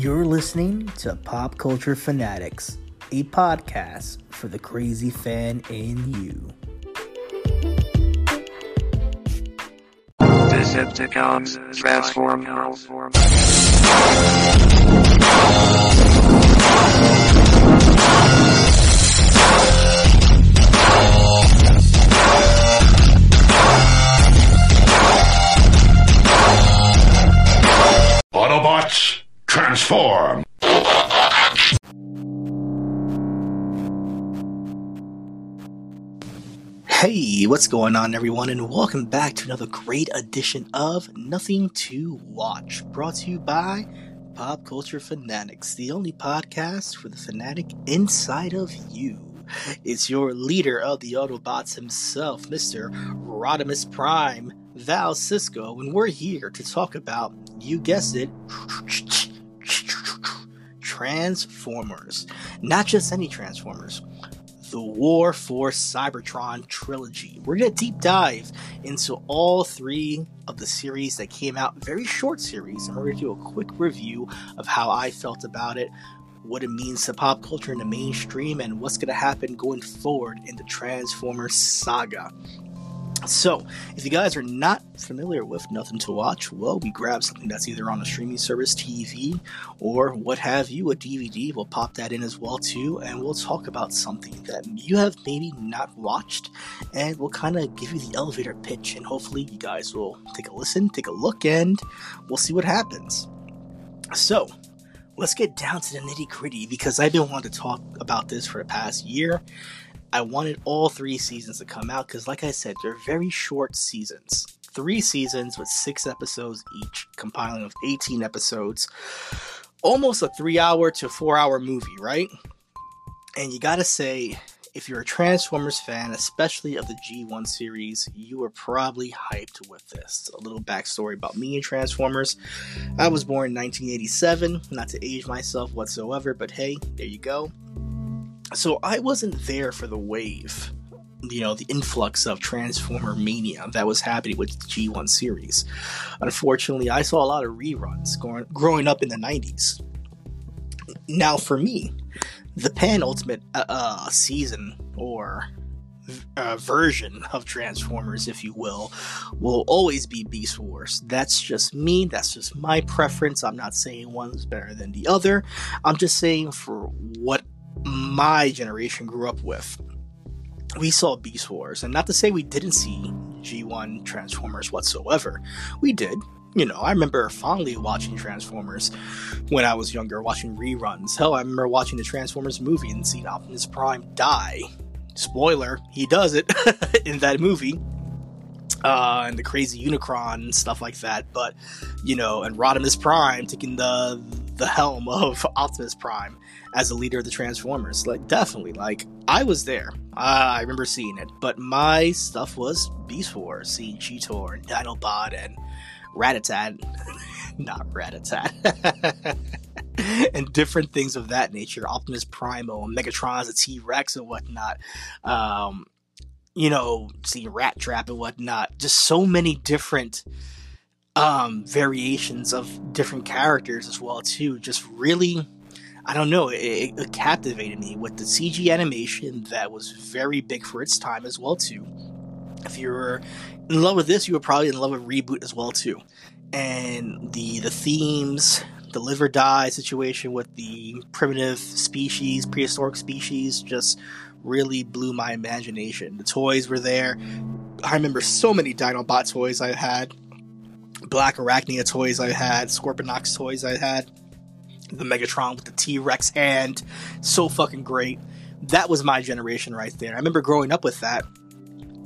You're listening to Pop Culture Fanatics, a podcast for the crazy fan in you. Decepticons transform. Autobots, Hey, what's going on, everyone, and welcome back to another great edition of Nothing to Watch, brought to you by Pop Culture Fanatics, the only podcast for the fanatic inside of you. It's your leader of the Autobots himself, Mr. Rodimus Prime, Val Cisco, and we're here to talk about, you guessed it, Transformers. Not just any Transformers the War for Cybertron trilogy. We're going to deep dive into all three of the series that came out, very short series, and we're going to do a quick review of how I felt about it, what it means to pop culture in the mainstream, and what's going to happen going forward in the Transformers saga. So, if you guys are not familiar with Nothing to Watch, well, we grab something that's either on a streaming service, TV, or what have you, a DVD. We'll pop that in as well too, and we'll talk about something that you have maybe not watched, and we'll kind of give you the elevator pitch, and hopefully you guys will take a listen, take a look, and we'll see what happens. So, let's get down to the nitty gritty because I've been wanting to talk about this for the past year. I wanted all three seasons to come out because, like I said, they're very short seasons. Three seasons with six episodes each, compiling of 18 episodes. Almost a three hour to four hour movie, right? And you gotta say, if you're a Transformers fan, especially of the G1 series, you were probably hyped with this. A little backstory about me and Transformers. I was born in 1987, not to age myself whatsoever, but hey, there you go so I wasn't there for the wave, you know, the influx of Transformer mania that was happening with the G1 series. Unfortunately, I saw a lot of reruns growing, up in the 90s. Now, for me, the penultimate uh, uh, season or uh, version of Transformers, if you will, will always be Beast Wars. That's just me. That's just my preference. I'm not saying one's better than the other. I'm just saying for what my generation grew up with. We saw Beast Wars, and not to say we didn't see G1 Transformers whatsoever. We did. You know, I remember fondly watching Transformers when I was younger, watching reruns. Hell, I remember watching the Transformers movie and seeing Optimus Prime die. Spoiler, he does it in that movie. Uh, and the crazy Unicron and stuff like that. But, you know, and Rodimus Prime taking the the helm of Optimus Prime as a leader of the Transformers. Like, definitely, like, I was there. Uh, I remember seeing it. But my stuff was Beast Wars, seeing Cheetor and Dinobot and Ratatat. Not Ratatat. and different things of that nature. Optimus Primo and T Rex and whatnot. Um, you know, seeing Rattrap and whatnot. Just so many different um variations of different characters as well too just really I don't know, it, it, captivated me with the CG animation that was very big for its time as well too. If you were in love with this, you were probably in love with Reboot as well too. And the the themes, the live or die situation with the primitive species, prehistoric species, just really blew my imagination. The toys were there. I remember so many Dinobot toys I had, Black Arachnia toys I had, Scorponok toys I had the Megatron with the T Rex hand. So fucking great. That was my generation right there. I remember growing up with that.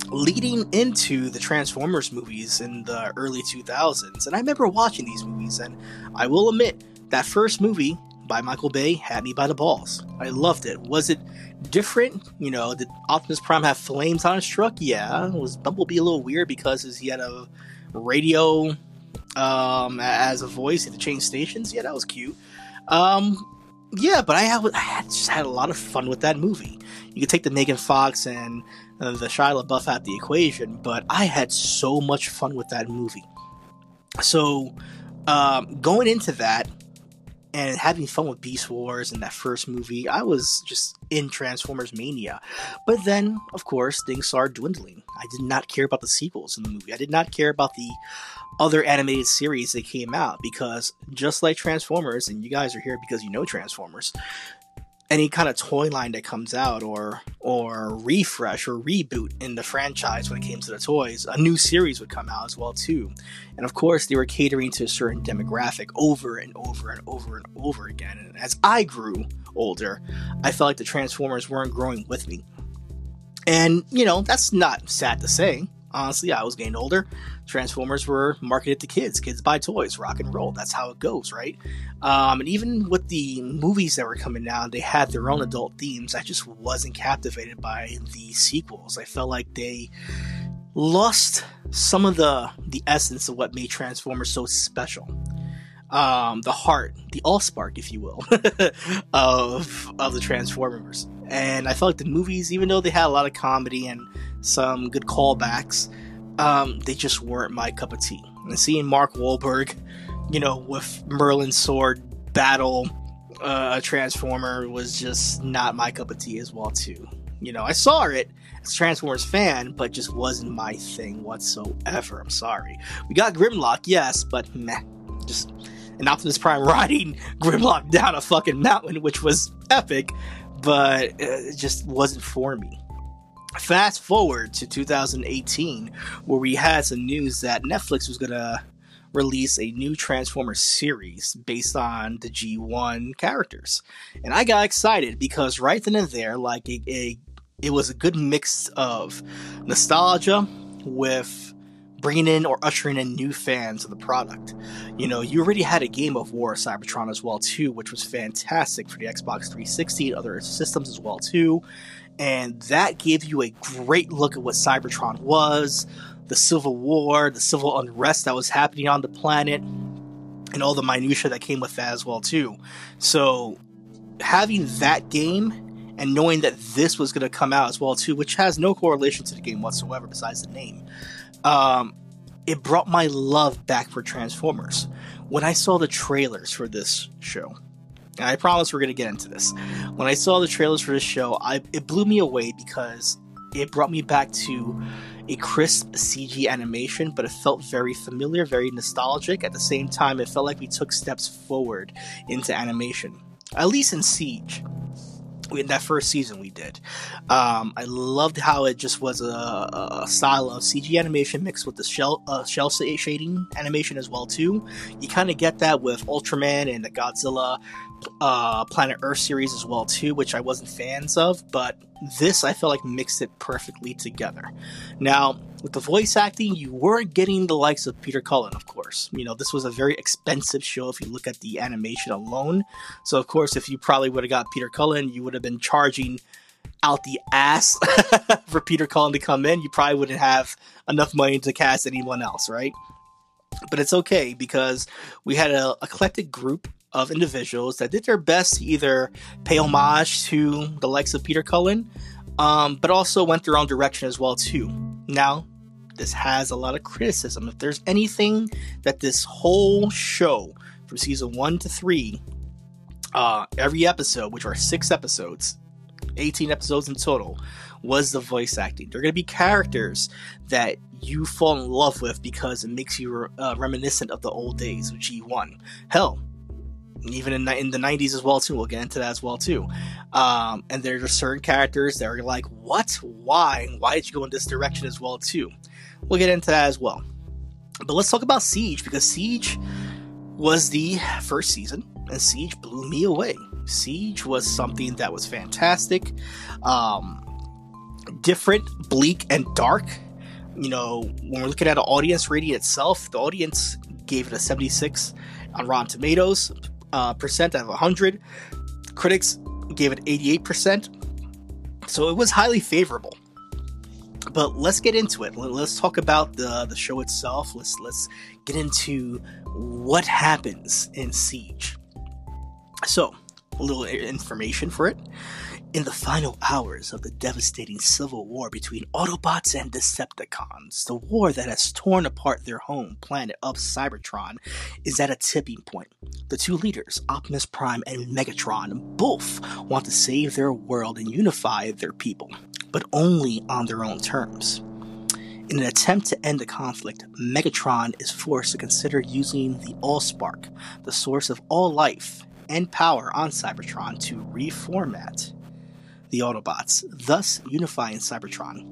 Leading into the Transformers movies in the early 2000s. And I remember watching these movies, and I will admit, that first movie by Michael Bay had me by the balls. I loved it. Was it different? You know, did Optimus Prime have flames on his truck? Yeah. Was Bumblebee a little weird because he had a radio um, as a voice? He had to change stations? Yeah, that was cute. Um, yeah, but I, have, I had, just had a lot of fun with that movie. You could take the Megan Fox and uh, the Shia LaBeouf out the equation, but I had so much fun with that movie. So, um, going into that, and having fun with Beast Wars and that first movie, I was just in Transformers mania. But then, of course, things started dwindling. I did not care about the sequels in the movie. I did not care about the other animated series that came out because just like Transformers, and you guys are here because you know Transformers, any kind of toy line that comes out or or refresh or reboot in the franchise when it came to the toys, a new series would come out as well too. And of course, they were catering to a certain demographic over and over and over and over again. And as I grew older, I felt like the Transformers weren't growing with me. And you know, that's not sad to say honestly, I was getting older. Transformers were marketed to kids. Kids buy toys, rock and roll. That's how it goes, right? Um, and even with the movies that were coming out, they had their own adult themes. I just wasn't captivated by the sequels. I felt like they lost some of the the essence of what made Transformers so special. Um, the heart, the allspark, if you will, of of the Transformers. And I felt like the movies, even though they had a lot of comedy and some good callbacks. Um, they just weren't my cup of tea. And seeing Mark Wahlberg, you know, with Merlin's sword battle uh, a Transformer was just not my cup of tea as well too. You know, I saw it as a Transformers fan, but just wasn't my thing whatsoever. I'm sorry. We got Grimlock, yes, but meh. Just an Optimus Prime riding Grimlock down a fucking mountain, which was epic, but uh, it just wasn't for me. Fast forward to 2018, where we had some news that Netflix was going to release a new Transformers series based on the G1 characters. And I got excited because right then and there, like, a it was a good mix of nostalgia with bringing in or ushering in new fans of the product. You know, you already had a game of War Cybertron as well too, which was fantastic for the Xbox 360 and other systems as well too and that gave you a great look at what Cybertron was, the Civil War, the civil unrest that was happening on the planet, and all the minutia that came with that as well too. So having that game and knowing that this was going to come out as well too, which has no correlation to the game whatsoever besides the name, um, it brought my love back for Transformers. When I saw the trailers for this show, and I promise we're going to get into this. When I saw the trailers for this show, I, it blew me away because it brought me back to a crisp CG animation, but it felt very familiar, very nostalgic. At the same time, it felt like we took steps forward into animation, at least in Siege in that first season we did. Um, I loved how it just was a, a, style of CG animation mixed with the cel uh, cel shading animation as well too. You kind of get that with Ultraman and the Godzilla uh, Planet Earth series as well too, which I wasn't fans of, but this I felt like mixed it perfectly together. Now, with the voice acting, you weren't getting the likes of Peter Cullen, of course. You know, this was a very expensive show if you look at the animation alone. So, of course, if you probably would have got Peter Cullen, you would have been charging out the ass for Peter Cullen to come in. You probably wouldn't have enough money to cast anyone else, right? But it's okay because we had an eclectic group of individuals that did their best to either pay homage to the likes of Peter Cullen, um, but also went their own direction as well too. Now, this has a lot of criticism. If there's anything that this whole show, from season one to three, uh, every episode, which are six episodes, 18 episodes in total, was the voice acting. There are going to be characters that you fall in love with because it makes you uh, reminiscent of the old days of G1. Hell, even in, in the 90s as well too. We'll get into that as well too. Um, and there are certain characters that are like what? Why? Why did you go in this direction as well too? We'll get into that as well. But let's talk about siege because siege was the first season and siege blew me away. Siege was something that was fantastic. Um, different bleak and dark. You know when we're looking at an audience rating itself the audience gave it a 76 on rotten tomatoes uh, percent out of 100. Critics gave it 88%. So it was highly favorable. But let's get into it. Let's talk about the, the show itself. Let's let's get into what happens in Siege. So, a little information for it. In the final hours of the devastating civil war between Autobots and Decepticons, the war that has torn apart their home planet of Cybertron is at a tipping point. The two leaders, Optimus Prime and Megatron, both want to save their world and unify their people, but only on their own terms. In an attempt to end the conflict, Megatron is forced to consider using the Allspark, the source of all life and power on Cybertron, to reformat the Autobots, thus unifying Cybertron.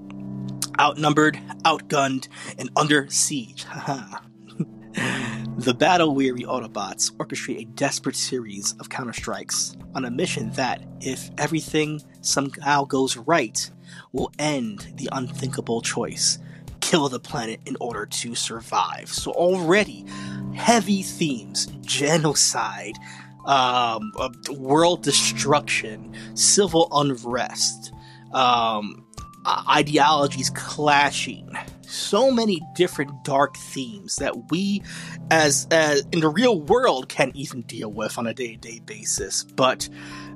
Outnumbered, outgunned, and under siege. the battle weary Autobots orchestrate a desperate series of counterstrikes on a mission that, if everything somehow goes right, will end the unthinkable choice kill the planet in order to survive. So, already, heavy themes genocide, um, world destruction, civil unrest, um, ideologies clashing. So many different dark themes that we, as, as in the real world, can't even deal with on a day to day basis. But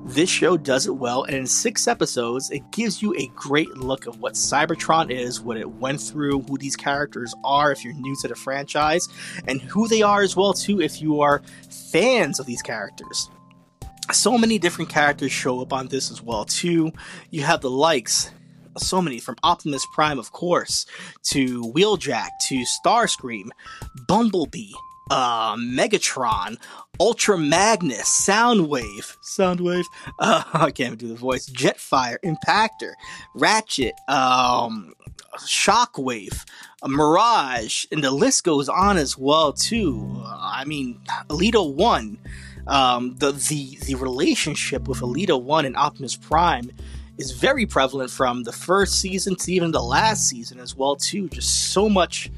this show does it well, and in six episodes, it gives you a great look of what Cybertron is, what it went through, who these characters are if you're new to the franchise, and who they are as well too if you are fans of these characters. So many different characters show up on this as well too. You have the likes so many from Optimus Prime, of course, to Wheeljack, to Starscream, Bumblebee, uh, Megatron, Ultra Magnus, Soundwave, Soundwave, uh, I can't do the voice, Jetfire, Impactor, Ratchet, um, Shockwave, Mirage, and the list goes on as well too. I mean, Elita One, um, the the the relationship with Elita One and Optimus Prime is very prevalent from the first season to even the last season as well too. Just so much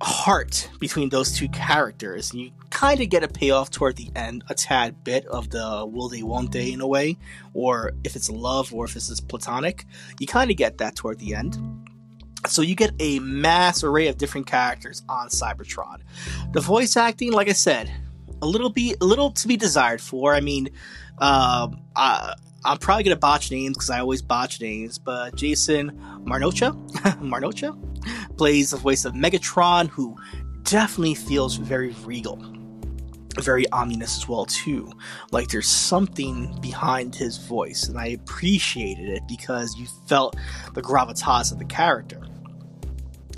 heart between those two characters. You kind of get a payoff toward the end, a tad bit of the will they, won't they in a way, or if it's love or if it's just platonic. You kind of get that toward the end. So you get a mass array of different characters on Cybertron. The voice acting, like I said, a little be a little to be desired for. I mean, um, I, I'm probably gonna botch names because I always botch names, but Jason Marnocha, Marnocha, plays the voice of Megatron, who definitely feels very regal, very ominous as well too. Like there's something behind his voice, and I appreciated it because you felt the gravitas of the character.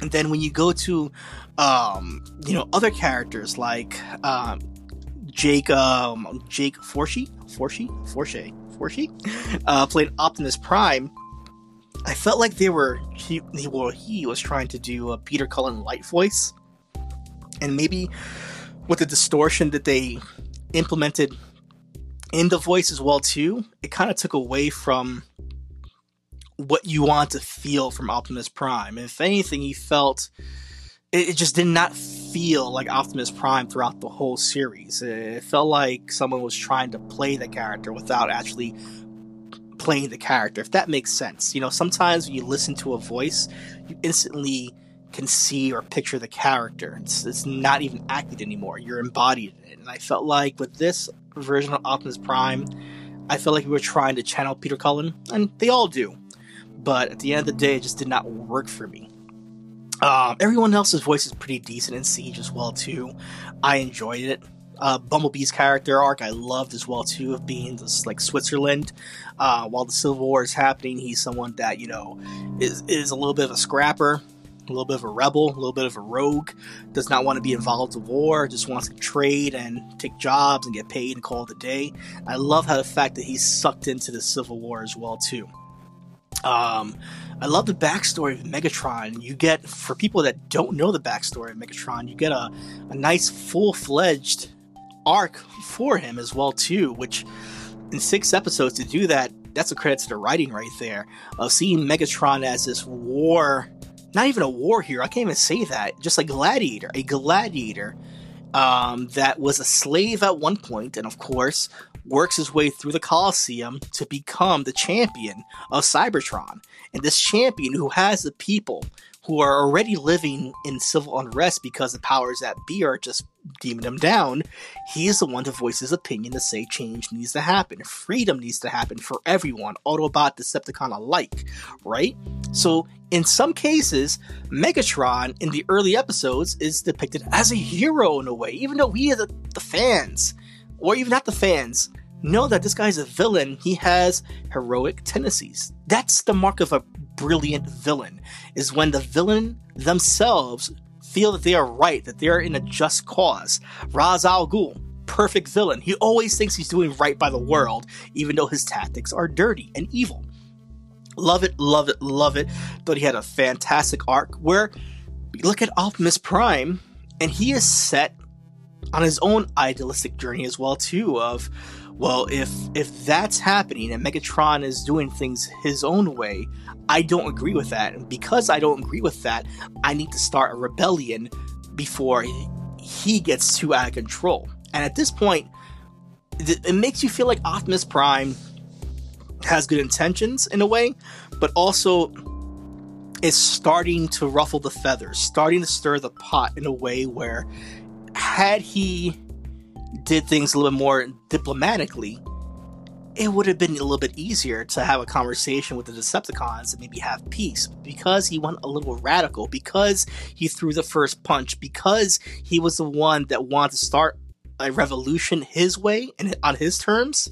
And then when you go to, um, you know, other characters like um, Jake, um, Jake Forshee, Forshee, Forshee, Forshee, uh, played Optimus Prime I felt like they were he, well, he was trying to do a Peter Cullen light voice, and maybe with the distortion that they implemented in the voice as well too, it kind of took away from what you want to feel from Optimus Prime. and If anything, you felt it, just did not feel like Optimus Prime throughout the whole series. It felt like someone was trying to play the character without actually playing the character, if that makes sense. You know, sometimes when you listen to a voice, you instantly can see or picture the character. It's, it's not even acted anymore. You're embodied in it. And I felt like with this version of Optimus Prime, I felt like we were trying to channel Peter Cullen, and they all do. But at the end of the day, it just did not work for me. Um, everyone else's voice is pretty decent in Siege as well too. I enjoyed it. Uh, Bumblebee's character arc I loved as well too of being this like Switzerland. Uh, while the Civil War is happening, he's someone that you know is is a little bit of a scrapper, a little bit of a rebel, a little bit of a rogue. Does not want to be involved in war. Just wants to trade and take jobs and get paid and call it a day. I love how the fact that he's sucked into the Civil War as well too. Um, I love the backstory of Megatron. You get, for people that don't know the backstory of Megatron, you get a, a nice full fledged arc for him as well too which in six episodes to do that that's a credit to the writing right there of seeing megatron as this war not even a war hero i can't even say that just a gladiator a gladiator um, that was a slave at one point and of course works his way through the Colosseum to become the champion of Cybertron. And this champion who has the people who are already living in civil unrest because the powers that be are just deeming them down, he is the one to voice his opinion to say change needs to happen. Freedom needs to happen for everyone, Autobot, Decepticon alike, right? So, in some cases, Megatron in the early episodes is depicted as a hero in a way, even though we, the, the fans, or even not the fans, know that this guy's a villain. He has heroic tendencies. That's the mark of a brilliant villain, is when the villain themselves feel that they are right, that they are in a just cause. Ra's al Ghul, perfect villain. He always thinks he's doing right by the world, even though his tactics are dirty and evil. Love it, love it, love it. Thought he had a fantastic arc where look at Optimus Prime, and he is set on his own idealistic journey as well, too, of well, if if that's happening and Megatron is doing things his own way, I don't agree with that. And because I don't agree with that, I need to start a rebellion before he gets too out of control. And at this point, it makes you feel like Optimus Prime has good intentions in a way, but also is starting to ruffle the feathers, starting to stir the pot in a way where had he did things a little bit more diplomatically, it would have been a little bit easier to have a conversation with the Decepticons and maybe have peace. Because he went a little radical, because he threw the first punch, because he was the one that wanted to start a revolution his way and on his terms,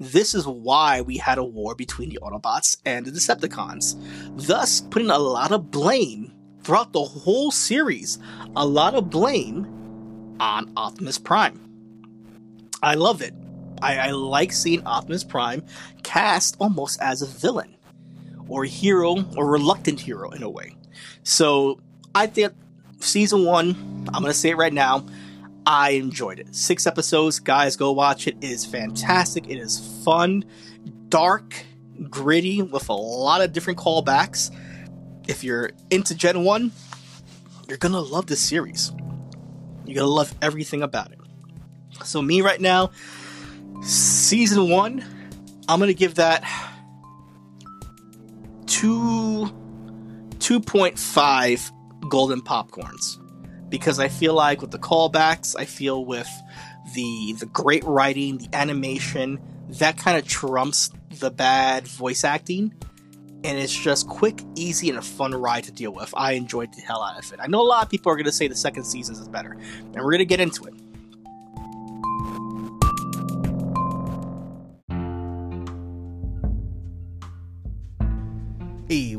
this is why we had a war between the Autobots and the Decepticons, thus putting a lot of blame throughout the whole series, a lot of blame on Optimus Prime. I love it. I, I like seeing Optimus Prime cast almost as a villain or hero or reluctant hero in a way. So I think season one, I'm gonna say it right now, I enjoyed it. Six episodes, guys, go watch it. It is fantastic. It is fun, dark, gritty, with a lot of different callbacks. If you're into Gen 1, you're gonna love this series. You're gonna love everything about it. So, me right now, season one, I'm gonna give that two 2.5 golden popcorns because I feel like with the callbacks, I feel with the the great writing, the animation, that kind of trumps the bad voice acting. And it's just quick, easy, and a fun ride to deal with. I enjoyed the hell out of it. I know a lot of people are going to say the second season is better, and we're going to get into it.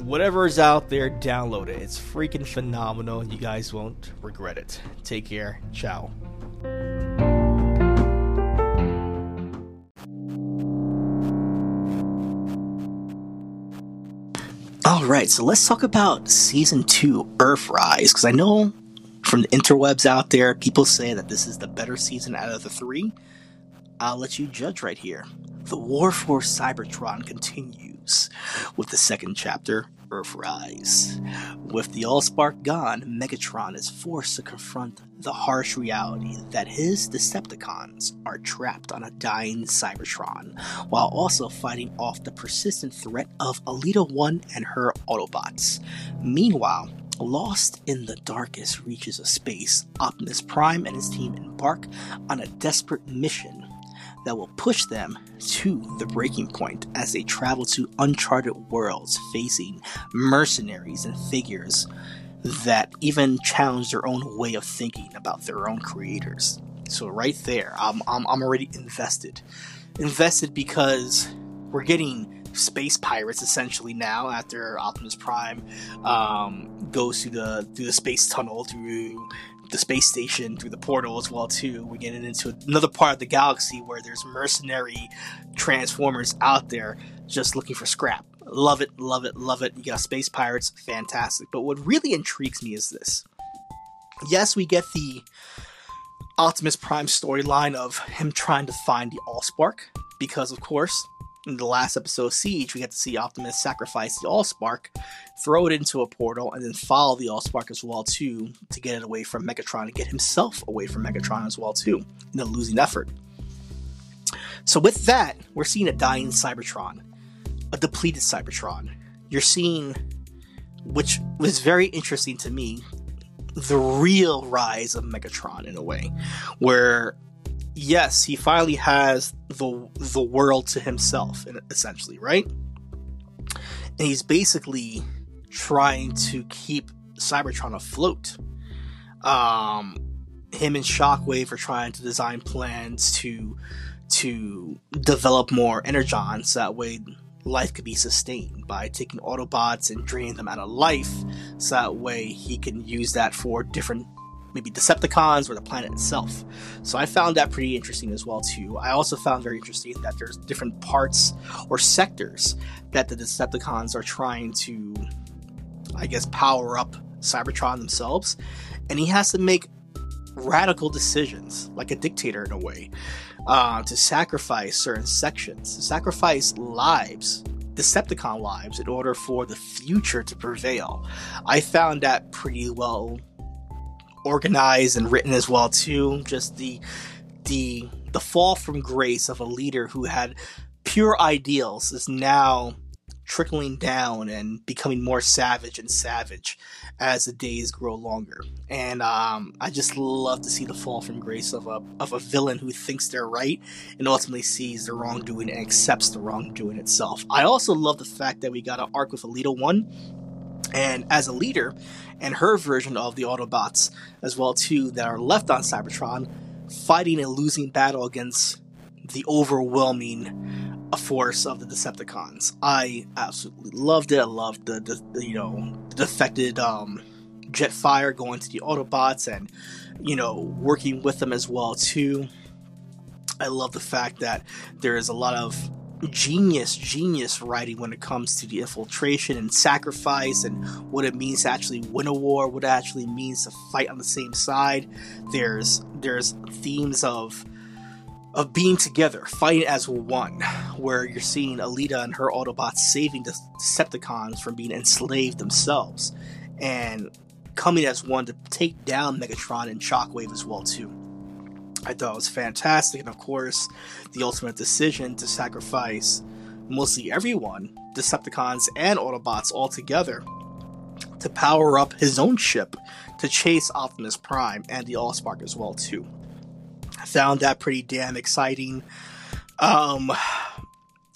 whatever is out there, download it. It's freaking phenomenal. You guys won't regret it. Take care. Ciao. All right, so let's talk about season two, Earthrise, because I know from the interwebs out there, people say that this is the better season out of the three. I'll let you judge right here. The war for Cybertron continues with the second chapter, Earthrise. With the Allspark gone, Megatron is forced to confront the harsh reality that his Decepticons are trapped on a dying Cybertron, while also fighting off the persistent threat of Elita 1 and her Autobots. Meanwhile, Lost in the darkest reaches of space, Optimus Prime and his team embark on a desperate mission that will push them to the breaking point as they travel to uncharted worlds facing mercenaries and figures that even challenge their own way of thinking about their own creators. So, right there, I'm, I'm, I'm already invested. Invested because we're getting space pirates essentially now after Optimus Prime um, goes through the through the space tunnel through the space station through the portal as well too. We're getting into another part of the galaxy where there's mercenary transformers out there just looking for scrap. Love it, love it, love it. You got space pirates, fantastic. But what really intrigues me is this. Yes, we get the Optimus Prime storyline of him trying to find the Allspark, because of course, in the last episode of Siege, we get to see Optimus sacrifice the Allspark, throw it into a portal, and then follow the Allspark as well too to get it away from Megatron and get himself away from Megatron as well too in a losing effort. So with that, we're seeing a dying Cybertron, a depleted Cybertron. You're seeing, which was very interesting to me, the real rise of Megatron in a way, where yes, he finally has the the world to himself, essentially, right? And he's basically trying to keep Cybertron afloat. Um, him and Shockwave are trying to design plans to to develop more energons so that way life could be sustained by taking Autobots and draining them out of life, so that way he can use that for different maybe Decepticons or the planet itself. So I found that pretty interesting as well too. I also found very interesting that there's different parts or sectors that the Decepticons are trying to, I guess, power up Cybertron themselves, and he has to make radical decisions, like a dictator in a way, uh, to sacrifice certain sections, to sacrifice lives Decepticon lives in order for the future to prevail. I found that pretty well organized and written as well too. Just the the the fall from grace of a leader who had pure ideals is now trickling down and becoming more savage and savage as the days grow longer. And um, I just love to see the fall from grace of a of a villain who thinks they're right and ultimately sees the wrongdoing and accepts the wrongdoing itself. I also love the fact that we got an arc with Elita One, and as a leader, and her version of the Autobots as well too that are left on Cybertron, fighting a losing battle against the overwhelming force of the Decepticons. I absolutely loved it. I loved the, the, the you know the defected um, Jetfire going to the Autobots and you know working with them as well too. I love the fact that there is a lot of genius, genius writing when it comes to the infiltration and sacrifice and what it means to actually win a war, what it actually means to fight on the same side. There's there's themes of of being together, fighting as one, where you're seeing Elita and her Autobots saving the Decepticons from being enslaved themselves, and coming as one to take down Megatron and Shockwave as well too. I thought it was fantastic, and of course, the ultimate decision to sacrifice mostly everyone, Decepticons and Autobots all together, to power up his own ship to chase Optimus Prime and the Allspark as well too. I found that pretty damn exciting. Um,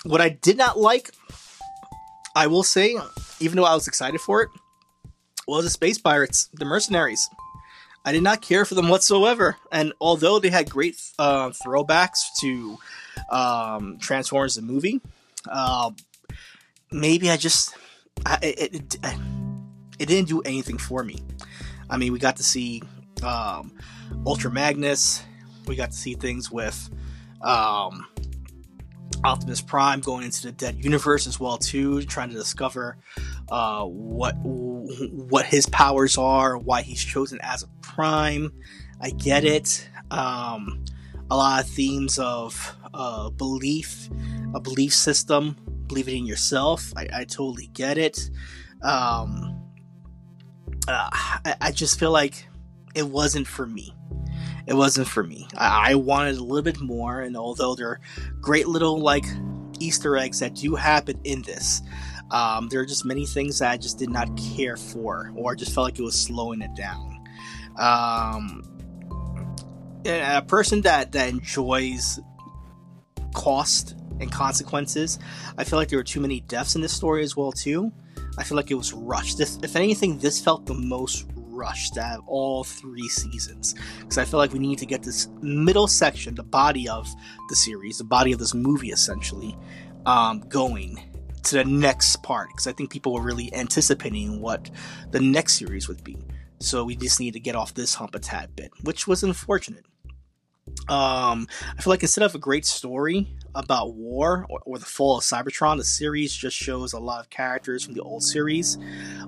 what I did not like, I will say, even though I was excited for it, was the space pirates, the mercenaries. I did not care for them whatsoever. And although they had great uh, throwbacks to um, Transformers the movie, uh, maybe I just I, it, it, it, didn't do anything for me. I mean, we got to see um, Ultra Magnus. We got to see things with um, Optimus Prime going into the dead universe as well too, trying to discover uh, what what his powers are, why he's chosen as a Prime. I get it. Um, a lot of themes of uh, belief, a belief system, believe it in yourself. I, I totally get it. Um, uh, I, I just feel like it wasn't for me. It wasn't for me. I, I wanted a little bit more, and although there are great little like Easter eggs that do happen in this, um, there are just many things that I just did not care for, or just felt like it was slowing it down. Um, a person that that enjoys cost and consequences, I feel like there were too many deaths in this story as well too. I feel like it was rushed. This, if anything, this felt the most rushed out of all three seasons because I feel like we need to get this middle section, the body of the series, the body of this movie, essentially, um, going to the next part because I think people were really anticipating what the next series would be. So we just need to get off this hump a tad bit, which was unfortunate. Um, I feel like instead of a great story about war or, or, the fall of Cybertron, the series just shows a lot of characters from the old series,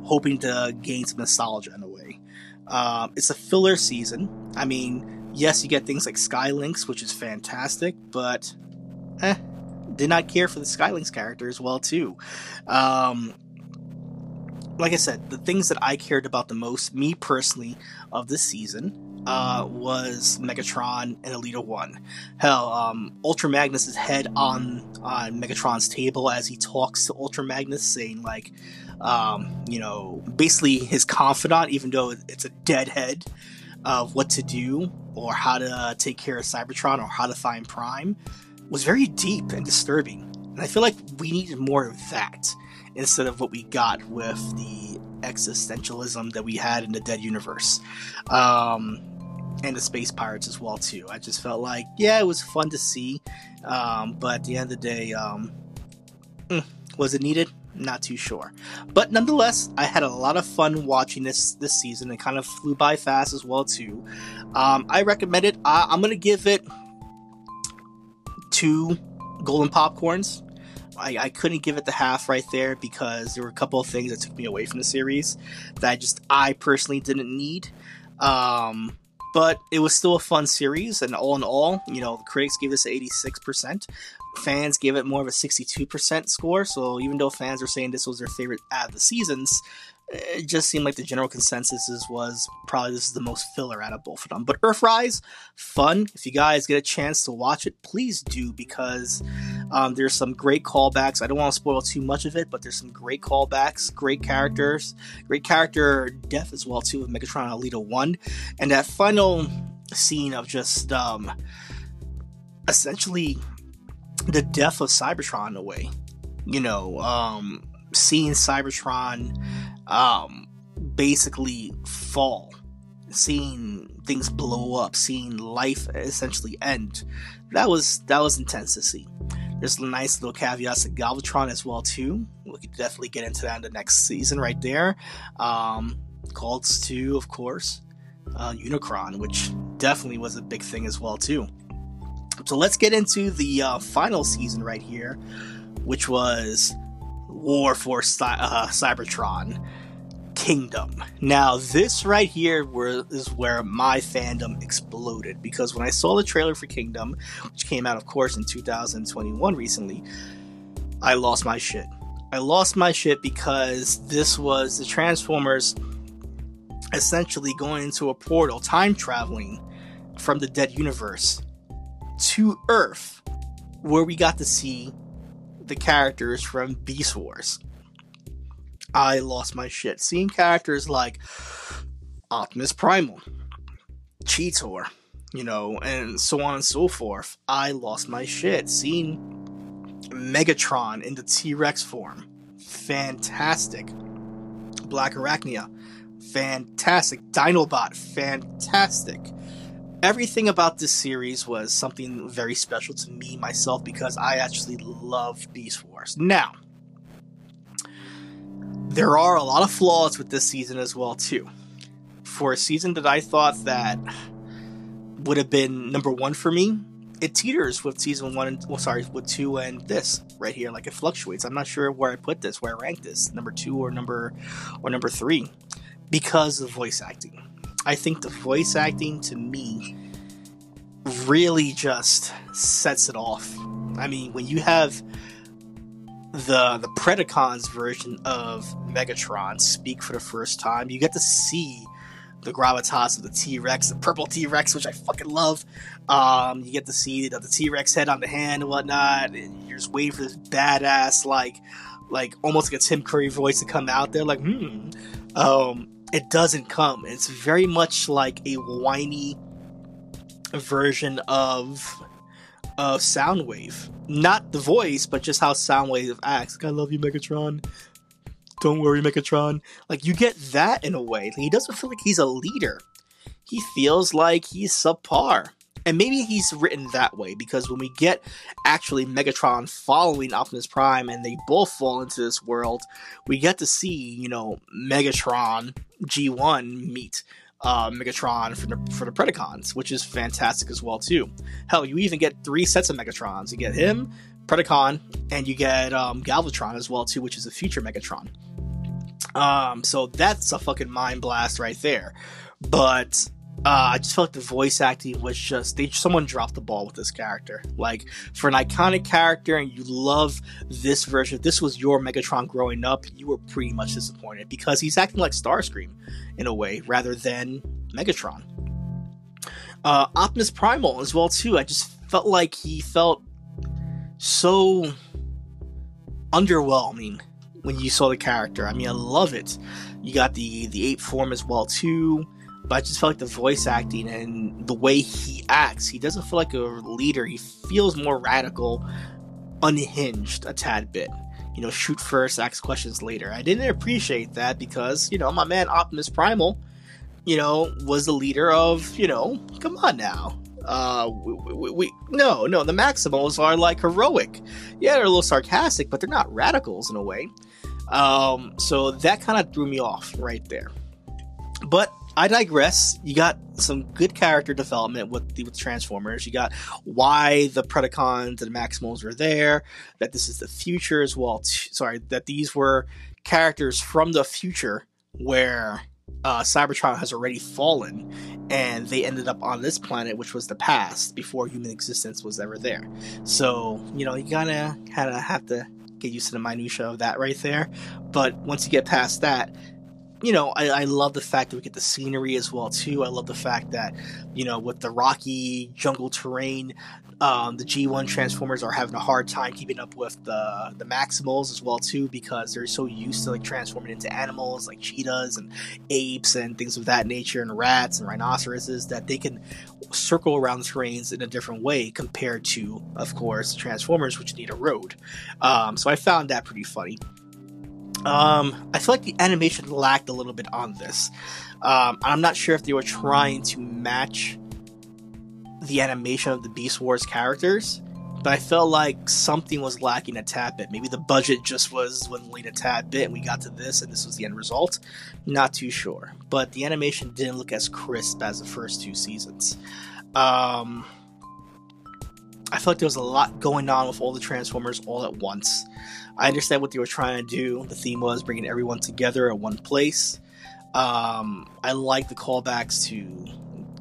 hoping to gain some nostalgia in a way. Um, it's a filler season. I mean, yes, you get things like Skylynx, which is fantastic, but eh, did not care for the Skylynx character as well too. Um, like I said, the things that I cared about the most, me personally, of this season, uh, was Megatron and Elita One. Hell, um, Ultra Magnus' head on on Megatron's table as he talks to Ultra Magnus, saying like, um, you know, basically his confidant, even though it's a dead head of what to do or how to take care of Cybertron or how to find Prime, was very deep and disturbing. And I feel like we needed more of that instead of what we got with the existentialism that we had in the Dead Universe. Um, and the Space Pirates as well too. I just felt like, yeah, it was fun to see, um, but at the end of the day, um, mm, was it needed? Not too sure. But nonetheless, I had a lot of fun watching this this season. It kind of flew by fast as well too. Um, I recommend it. I, I'm gonna give it two golden popcorns. I, I, couldn't give it the half right there because there were a couple of things that took me away from the series that just I personally didn't need. Um, but it was still a fun series, and all in all, you know, the critics gave this 86%. Fans gave it more of a 62% score, so even though fans are saying this was their favorite out of the seasons, it just seemed like the general consensus was probably this is the most filler out of both of them. But Earthrise, fun. If you guys get a chance to watch it, please do because um, there's some great callbacks. I don't want to spoil too much of it, but there's some great callbacks, great characters, great character death as well too with Megatron Elita One, and that final scene of just um, essentially the death of Cybertron in a way. You know, um, seeing Cybertron um, basically fall, seeing things blow up, seeing life essentially end. That was that was intense to see. There's a nice little caveats to Galvatron as well too. We could definitely get into that in the next season right there. Um, calls to, of course, uh, Unicron, which definitely was a big thing as well too. So let's get into the uh, final season right here, which was War for Cy- uh, Cybertron Kingdom. Now, this right here were, is where my fandom exploded because when I saw the trailer for Kingdom, which came out, of course, in 2021 recently, I lost my shit. I lost my shit because this was the Transformers essentially going into a portal, time traveling from the dead universe to Earth, where we got to see the characters from Beast Wars. I lost my shit. Seeing characters like Optimus Primal, Cheetor, you know, and so on and so forth, I lost my shit. Seeing Megatron in the T Rex form, fantastic. Black Arachnia, fantastic. Dinobot, fantastic everything about this series was something very special to me myself because I actually love Beast Wars. Now, there are a lot of flaws with this season as well too. For a season that I thought that would have been number one for me, it teeters with season one and well, sorry, with two and this right here. Like it fluctuates. I'm not sure where I put this, where I rank this, number two or number or number three, because of voice acting. I think the voice acting to me really just sets it off. I mean, when you have the the Predacons version of Megatron speak for the first time. You get to see the gravitas of the T Rex, the purple T Rex, which I fucking love. Um, you get to see the T Rex head on the hand and whatnot, and you're just waiting for this badass, like, like almost like a Tim Curry voice to come out there, like, hmm. Um, it doesn't come. It's very much like a whiny version of of Soundwave. Not the voice, but just how Soundwave acts. Like, I love you, Megatron. Don't worry, Megatron. Like, you get that in a way. He doesn't feel like he's a leader. He feels like he's subpar. And maybe he's written that way because when we get actually Megatron following Optimus Prime and they both fall into this world, we get to see, you know, Megatron G1 meet uh, Megatron for the for the Predacons, which is fantastic as well too. Hell, you even get three sets of Megatrons. You get him, Predacon, and you get um, Galvatron as well too, which is a future Megatron. Um, so that's a fucking mind blast right there. But uh, I just felt like the voice acting was just they someone dropped the ball with this character. Like for an iconic character, and you love this version. This was your Megatron growing up, you were pretty much disappointed because he's acting like Starscream in a way rather than Megatron. Uh, Optimus Primal as well too. I just felt like he felt so underwhelming when you saw the character. I mean, I love it. You got the the ape form as well too, but I just felt like the voice acting and the way he acts. He doesn't feel like a leader. He feels more radical, unhinged a tad bit. You know, shoot first, ask questions later. I didn't appreciate that because you know my man Optimus Primal, you know, was the leader of you know, come on now. Uh, we, we, we no, no, the Maximals are like heroic. Yeah, they're a little sarcastic, but they're not radicals in a way. Um, so that kind of threw me off right there. But I digress. You got some good character development with the with Transformers. You got why the Predacons and Maximals were there. That this is the future as well. T- sorry, that these were characters from the future where uh, Cybertron has already fallen, and they ended up on this planet, which was the past before human existence was ever there. So you know you gotta kind of have to get used to the minutia of that right there. But once you get past that, you know, I, I, love the fact that we get the scenery as well too. I love the fact that, you know, with the rocky jungle terrain, um, the G1 Transformers are having a hard time keeping up with the the Maximals as well too because they're so used to like transforming into animals like cheetahs and apes and things of that nature and rats and rhinoceroses that they can circle around terrains in a different way compared to, of course, Transformers which need a road. Um, so I found that pretty funny. Um, I feel like the animation lacked a little bit on this. Um, I'm not sure if they were trying to match the animation of the Beast Wars characters, but I felt like something was lacking a tad bit. Maybe the budget just was dwindling a tad bit, and we got to this, and this was the end result. Not too sure, but the animation didn't look as crisp as the first two seasons. Um, I felt like there was a lot going on with all the Transformers all at once. I understand what they were trying to do. The theme was bringing everyone together at one place. Um, I like the callbacks to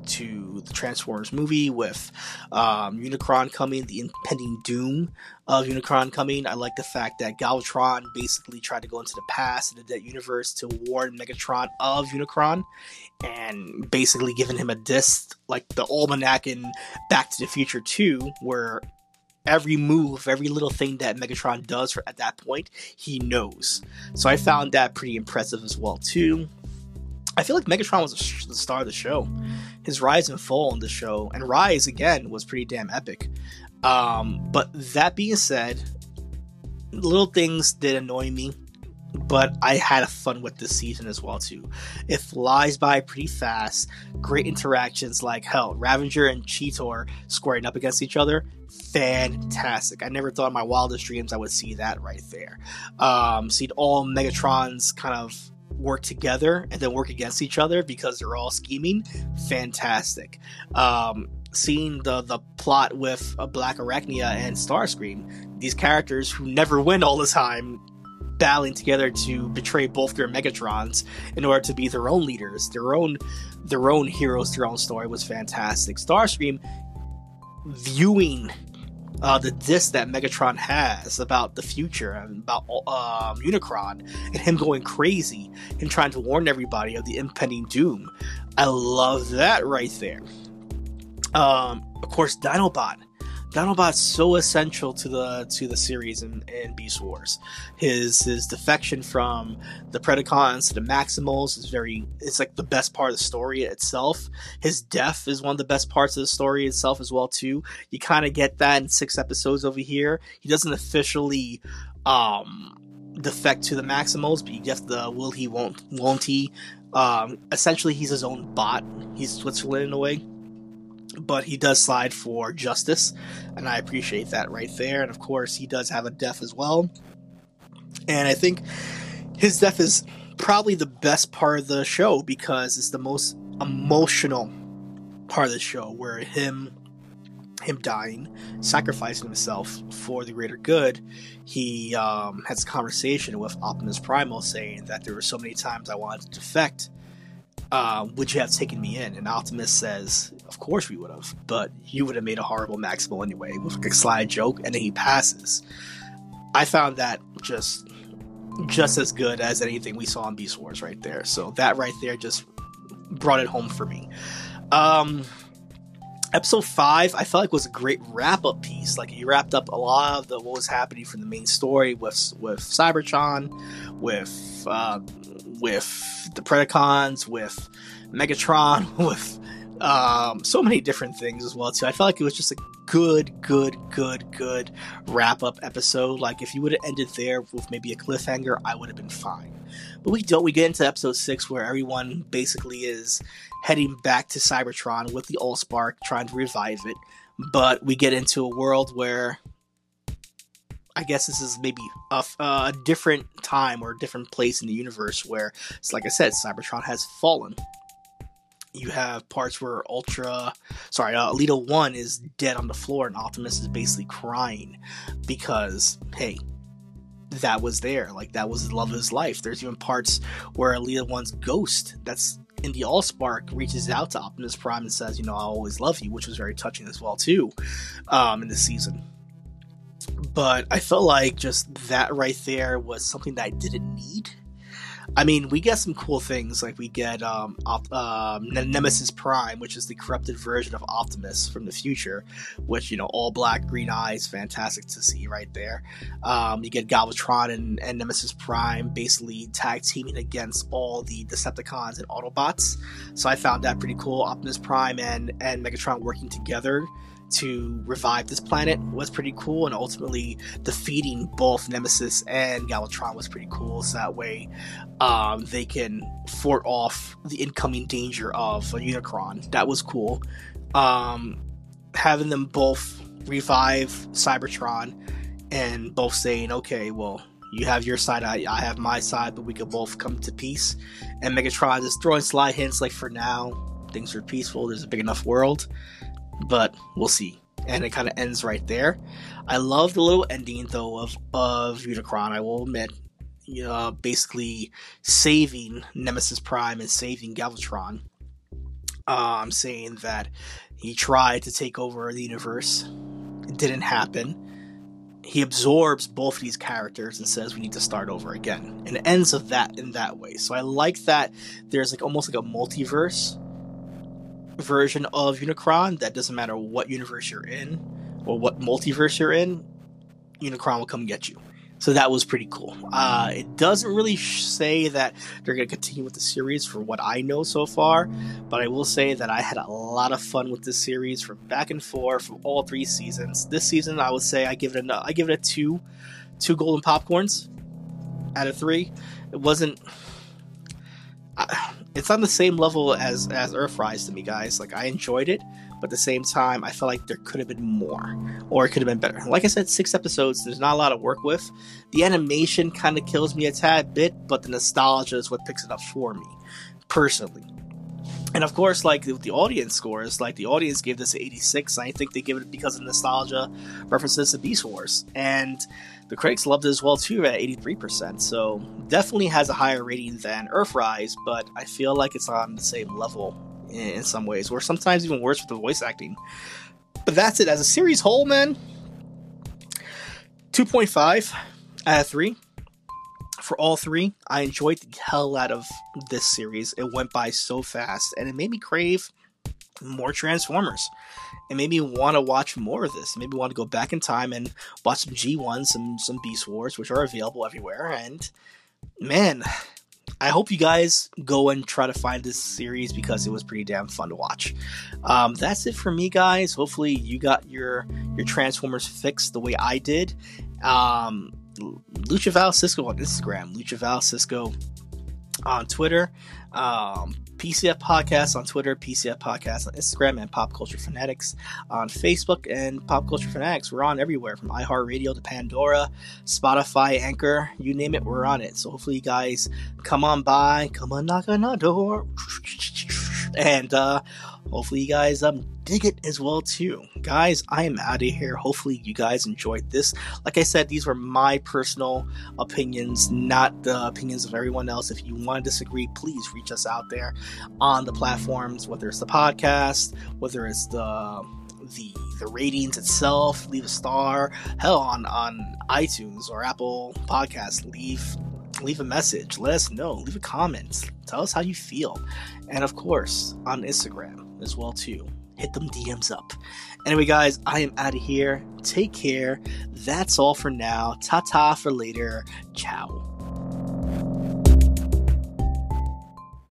to the Transformers movie with um, Unicron coming, the impending doom of Unicron coming. I like the fact that Galvatron basically tried to go into the past the Dead Universe to warn Megatron of Unicron, and basically giving him a disc like the Almanac in Back to the Future 2, where every move, every little thing that Megatron does for, at that point, he knows. So I found that pretty impressive as well too. I feel like Megatron was the star of the show. His rise and fall in the show, and rise again was pretty damn epic. Um, but that being said, little things did annoy me but I had fun with this season as well too. It flies by pretty fast. Great interactions like hell, Ravager and Cheetor squaring up against each other. Fantastic. I never thought in my wildest dreams I would see that right there. Um, see all Megatrons kind of work together and then work against each other because they're all scheming. Fantastic. Um, seeing the the plot with Black Arachnia and Starscream, these characters who never win all the time battling together to betray both their Megatrons in order to be their own leaders, their own their own heroes, their own story was fantastic. Starscream viewing uh, the disc that Megatron has about the future and about um, Unicron and him going crazy and trying to warn everybody of the impending doom. I love that right there. Um, of course, Dinobot. Dinobot's so essential to the to the series in Beast Wars. His his defection from the Predacons to the Maximals is very it's like the best part of the story itself. His death is one of the best parts of the story itself as well too. You kind of get that in six episodes over here. He doesn't officially um defect to the Maximals, but you get the will he won't won't he. Um, essentially, he's his own bot. He's Switzerland in a way but he does slide for justice, and I appreciate that right there. And of course, he does have a death as well. And I think his death is probably the best part of the show because it's the most emotional part of the show where him him dying sacrificing himself for the greater good he um, has a conversation with optimus primal saying that there were so many times i wanted to defect uh, would you have taken me in and optimus says of course we would have, but you would have made a horrible Maximal anyway with like a slide joke, and then he passes. I found that just just as good as anything we saw in Beast Wars right there. So that right there just brought it home for me. Um, episode five, I felt like was a great wrap up piece. Like he wrapped up a lot of the what was happening from the main story with with Cybertron, with uh, with the Predacons, with Megatron, with um, so many different things as well too. I felt like it was just a good, good, good, good wrap up episode. Like if you would have ended there with maybe a cliffhanger, I would have been fine. But we don't. We get into episode six where everyone basically is heading back to Cybertron with the Allspark, trying to revive it. But we get into a world where I guess this is maybe a, a, different time or a different place in the universe where, like I said, Cybertron has fallen you have parts where Ultra, sorry, uh, Elita One is dead on the floor, and Optimus is basically crying because, hey, that was there. Like that was the love of his life. There's even parts where Elita One's ghost, that's in the Allspark, reaches out to Optimus Prime and says, "You know, I'll always love you," which was very touching as well too, um, in this season. But I felt like just that right there was something that I didn't need I mean, we get some cool things like we get um, Op- um, Nemesis Prime, which is the corrupted version of Optimus from the future, which you know, all black, green eyes, fantastic to see right there. Um, you get Galvatron and, and Nemesis Prime basically tag teaming against all the Decepticons and Autobots, so I found that pretty cool. Optimus Prime and and Megatron working together to revive this planet was pretty cool, and ultimately defeating both Nemesis and Galvatron was pretty cool. So that way, um, they can fort off the incoming danger of a Unicron. That was cool. Um, having them both revive Cybertron and both saying, "Okay, well." You have your side, I, I have my side, but we could both come to peace. And Megatron is throwing sly hints like, for now, things are peaceful. There's a big enough world but we'll see. And it kind of ends right there. I love the little ending though of of Unicron. I will admit, you know, basically saving Nemesis Prime and saving Galvatron. I'm um, saying that he tried to take over the universe. It didn't happen. He absorbs both of these characters and says we need to start over again. And it ends of that in that way. So I like that there's like almost like a multiverse version of Unicron that doesn't matter what universe you're in or what multiverse you're in, Unicron will come get you. So that was pretty cool. Uh, it doesn't really say that they're going to continue with the series for what I know so far, but I will say that I had a lot of fun with this series from back and forth from all three seasons. This season, I would say I give it a I give it a two, two golden popcorns out of three. It wasn't it's on the same level as as Earthrise to me, guys. Like I enjoyed it, but at the same time, I felt like there could have been more, or it could have been better. Like I said, six episodes. There's not a lot to work with. The animation kind of kills me a tad bit, but the nostalgia is what picks it up for me, personally. And of course, like the, the audience scores, like the audience gave this 86. I think they give it because of nostalgia references to Beast Wars, and the critics loved it as well too at 83%. So definitely has a higher rating than Earthrise, but I feel like it's on the same level in, in some ways, or sometimes even worse with the voice acting. But that's it. As a series whole, man, 2.5 out of 3 for all three. I enjoyed the hell out of this series. It went by so fast and it made me crave more Transformers. It made me want to watch more of this. It made me want to go back in time and watch some G1, some some Beast Wars, which are available everywhere. And man, I hope you guys go and try to find this series because it was pretty damn fun to watch. Um, that's it for me, guys. Hopefully, you got your your Transformers fixed the way I did. Um, Lucha Val Cisco on Instagram, Lucha Val Cisco on Twitter, um, PCF Podcast on Twitter, PCF Podcast on Instagram, and Pop Culture Fanatics on Facebook and Pop Culture Fanatics. We're on everywhere from iHeartRadio to Pandora, Spotify, Anchor, you name it, we're on it. So hopefully you guys come on by, come on knock on our door, and uh, hopefully you guys um dig it as well too. Guys i am out of here. Hopefully you guys enjoyed this. Like i said these were my personal opinions not the opinions of everyone else. If you want to disagree please reach us out there on the platforms whether it's the podcast whether it's the the the ratings itself leave a star hell on on itunes or apple podcast leave leave a message. Let us know. Leave a comment. Tell us how you feel. And of course on instagram as well too. Hit them DMs up. Anyway, guys, I am out of here. Take care. That's all for now. Ta ta for later. Ciao.